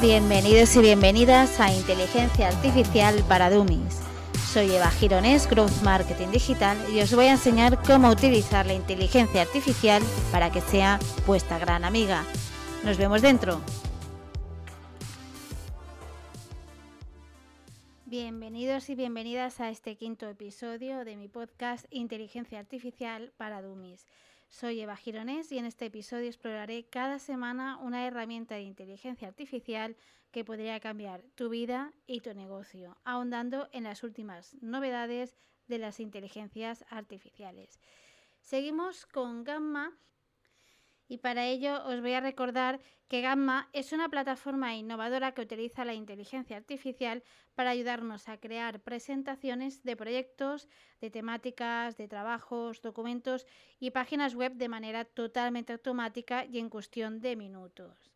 Bienvenidos y bienvenidas a Inteligencia Artificial para Dummies. Soy Eva Gironés, Growth Marketing Digital, y os voy a enseñar cómo utilizar la inteligencia artificial para que sea vuestra gran amiga. Nos vemos dentro. Bienvenidos y bienvenidas a este quinto episodio de mi podcast Inteligencia Artificial para Dummies. Soy Eva Gironés y en este episodio exploraré cada semana una herramienta de inteligencia artificial que podría cambiar tu vida y tu negocio, ahondando en las últimas novedades de las inteligencias artificiales. Seguimos con Gamma y para ello os voy a recordar que Gamma es una plataforma innovadora que utiliza la inteligencia artificial para ayudarnos a crear presentaciones de proyectos, de temáticas, de trabajos, documentos y páginas web de manera totalmente automática y en cuestión de minutos.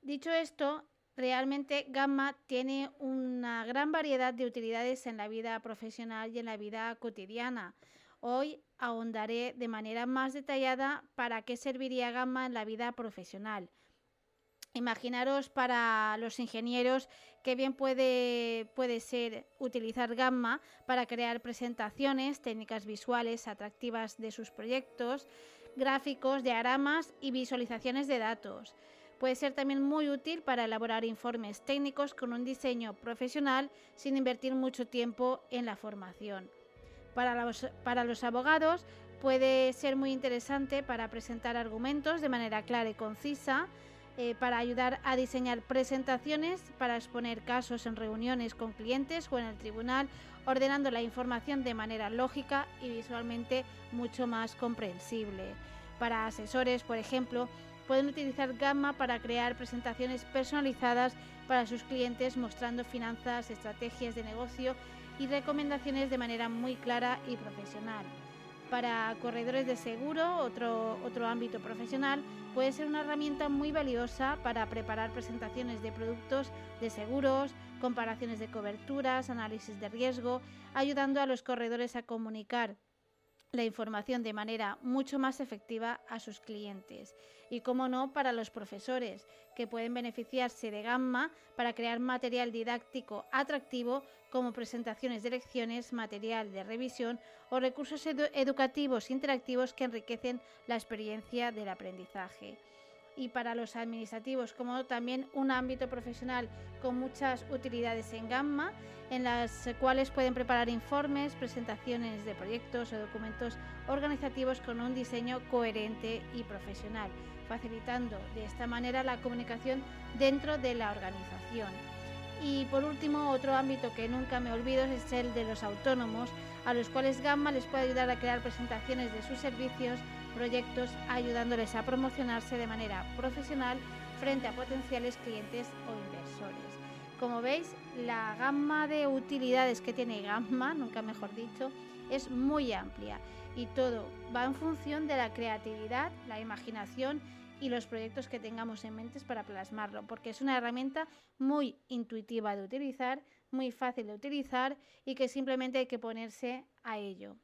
Dicho esto, realmente Gamma tiene una gran variedad de utilidades en la vida profesional y en la vida cotidiana. Hoy ahondaré de manera más detallada para qué serviría Gamma en la vida profesional. Imaginaros para los ingenieros que bien puede, puede ser utilizar Gamma para crear presentaciones, técnicas visuales atractivas de sus proyectos, gráficos, diagramas y visualizaciones de datos. Puede ser también muy útil para elaborar informes técnicos con un diseño profesional sin invertir mucho tiempo en la formación. Para los, abogados puede ser muy interesante para presentar argumentos de manera clara y concisa, eh, para ayudar a diseñar presentaciones, para exponer casos en reuniones con clientes o en el tribunal, ordenando la información de manera lógica y visualmente mucho más comprensible. Para asesores, por ejemplo, pueden utilizar Gamma para crear presentaciones personalizadas para sus clientes mostrando finanzas, estrategias de negocio y recomendaciones de manera muy clara y profesional. Para corredores de seguro, otro, otro ámbito profesional, puede ser una herramienta muy valiosa para preparar presentaciones de productos de seguros, comparaciones de coberturas, análisis de riesgo, ayudando a los corredores a comunicar la información de manera mucho más efectiva a sus clientes. Y como no, para los profesores, que pueden beneficiarse de Gamma para crear material didáctico atractivo como presentaciones de lecciones, material de revisión o recursos educativos interactivos que enriquecen la experiencia del aprendizaje y para los administrativos, como también un ámbito profesional con muchas utilidades en Gamma, en las cuales pueden preparar informes, presentaciones de proyectos o documentos organizativos con un diseño coherente y profesional, facilitando de esta manera la comunicación dentro de la organización. Y por último, otro ámbito que nunca me olvido es el de los autónomos, a los cuales Gamma les puede ayudar a crear presentaciones de sus servicios proyectos ayudándoles a promocionarse de manera profesional frente a potenciales clientes o inversores. Como veis, la gama de utilidades que tiene Gamma, nunca mejor dicho, es muy amplia y todo va en función de la creatividad, la imaginación y los proyectos que tengamos en mente para plasmarlo, porque es una herramienta muy intuitiva de utilizar, muy fácil de utilizar y que simplemente hay que ponerse a ello.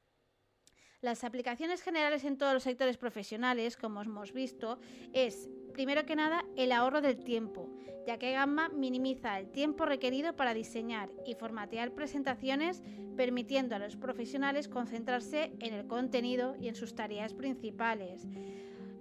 Las aplicaciones generales en todos los sectores profesionales, como hemos visto, es, primero que nada, el ahorro del tiempo, ya que Gamma minimiza el tiempo requerido para diseñar y formatear presentaciones, permitiendo a los profesionales concentrarse en el contenido y en sus tareas principales.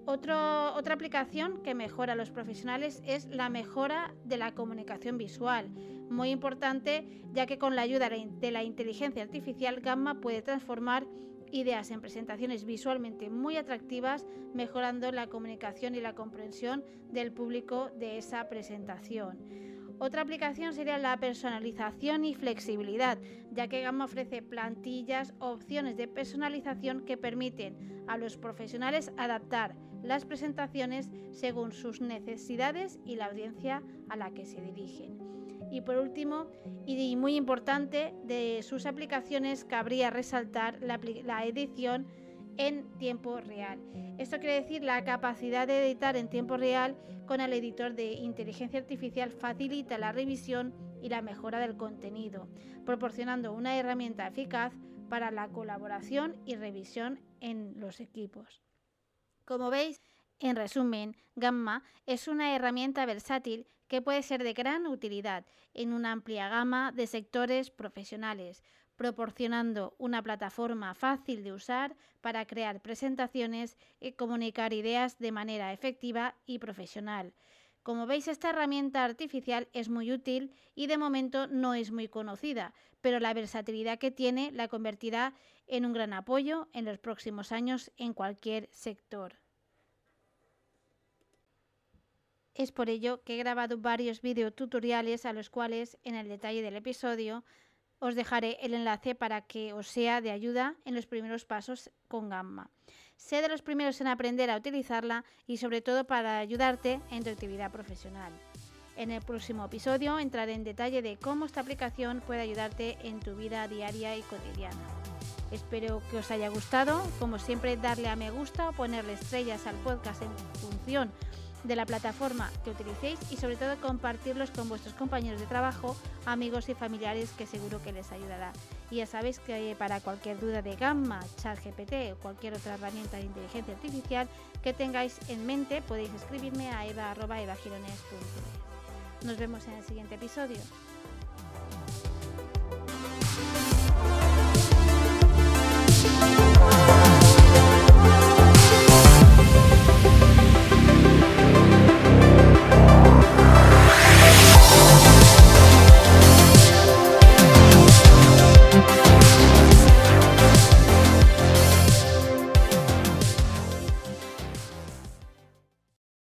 Otra aplicación que mejora a los profesionales es la mejora de la comunicación visual, muy importante ya que con la ayuda de la inteligencia artificial Gamma puede transformar ideas en presentaciones visualmente muy atractivas, mejorando la comunicación y la comprensión del público de esa presentación. Otra aplicación sería la personalización y flexibilidad, ya que Gamma ofrece plantillas o opciones de personalización que permiten a los profesionales adaptar las presentaciones según sus necesidades y la audiencia a la que se dirigen. Y por último, y muy importante, de sus aplicaciones cabría resaltar la, edición en tiempo real. Esto quiere decir la capacidad de editar en tiempo real con el editor de inteligencia artificial facilita la revisión y la mejora del contenido, proporcionando una herramienta eficaz para la colaboración y revisión en los equipos. Como veis, En resumen, Gamma es una herramienta versátil que puede ser de gran utilidad en una amplia gama de sectores profesionales, proporcionando una plataforma fácil de usar para crear presentaciones y comunicar ideas de manera efectiva y profesional. Como veis, esta herramienta artificial es muy útil y de momento no es muy conocida, pero la versatilidad que tiene la convertirá en un gran apoyo en los próximos años en cualquier sector. Es por ello que he grabado varios videotutoriales a los cuales en el detalle del episodio os dejaré el enlace para que os sea de ayuda en los primeros pasos con Gamma. Sé de los primeros en aprender a utilizarla y sobre todo para ayudarte en tu actividad profesional. En el próximo episodio entraré en detalle de cómo esta aplicación puede ayudarte en tu vida diaria y cotidiana. Espero que os haya gustado. Como siempre, darle a me gusta o ponerle estrellas al podcast en función de la plataforma que utilicéis y sobre todo compartirlos con vuestros compañeros de trabajo, amigos y familiares que seguro que les ayudará. Y ya sabéis que para cualquier duda de Gamma, ChatGPT o cualquier otra herramienta de inteligencia artificial que tengáis en mente podéis escribirme a eva.evagirones.es. Nos vemos en el siguiente episodio.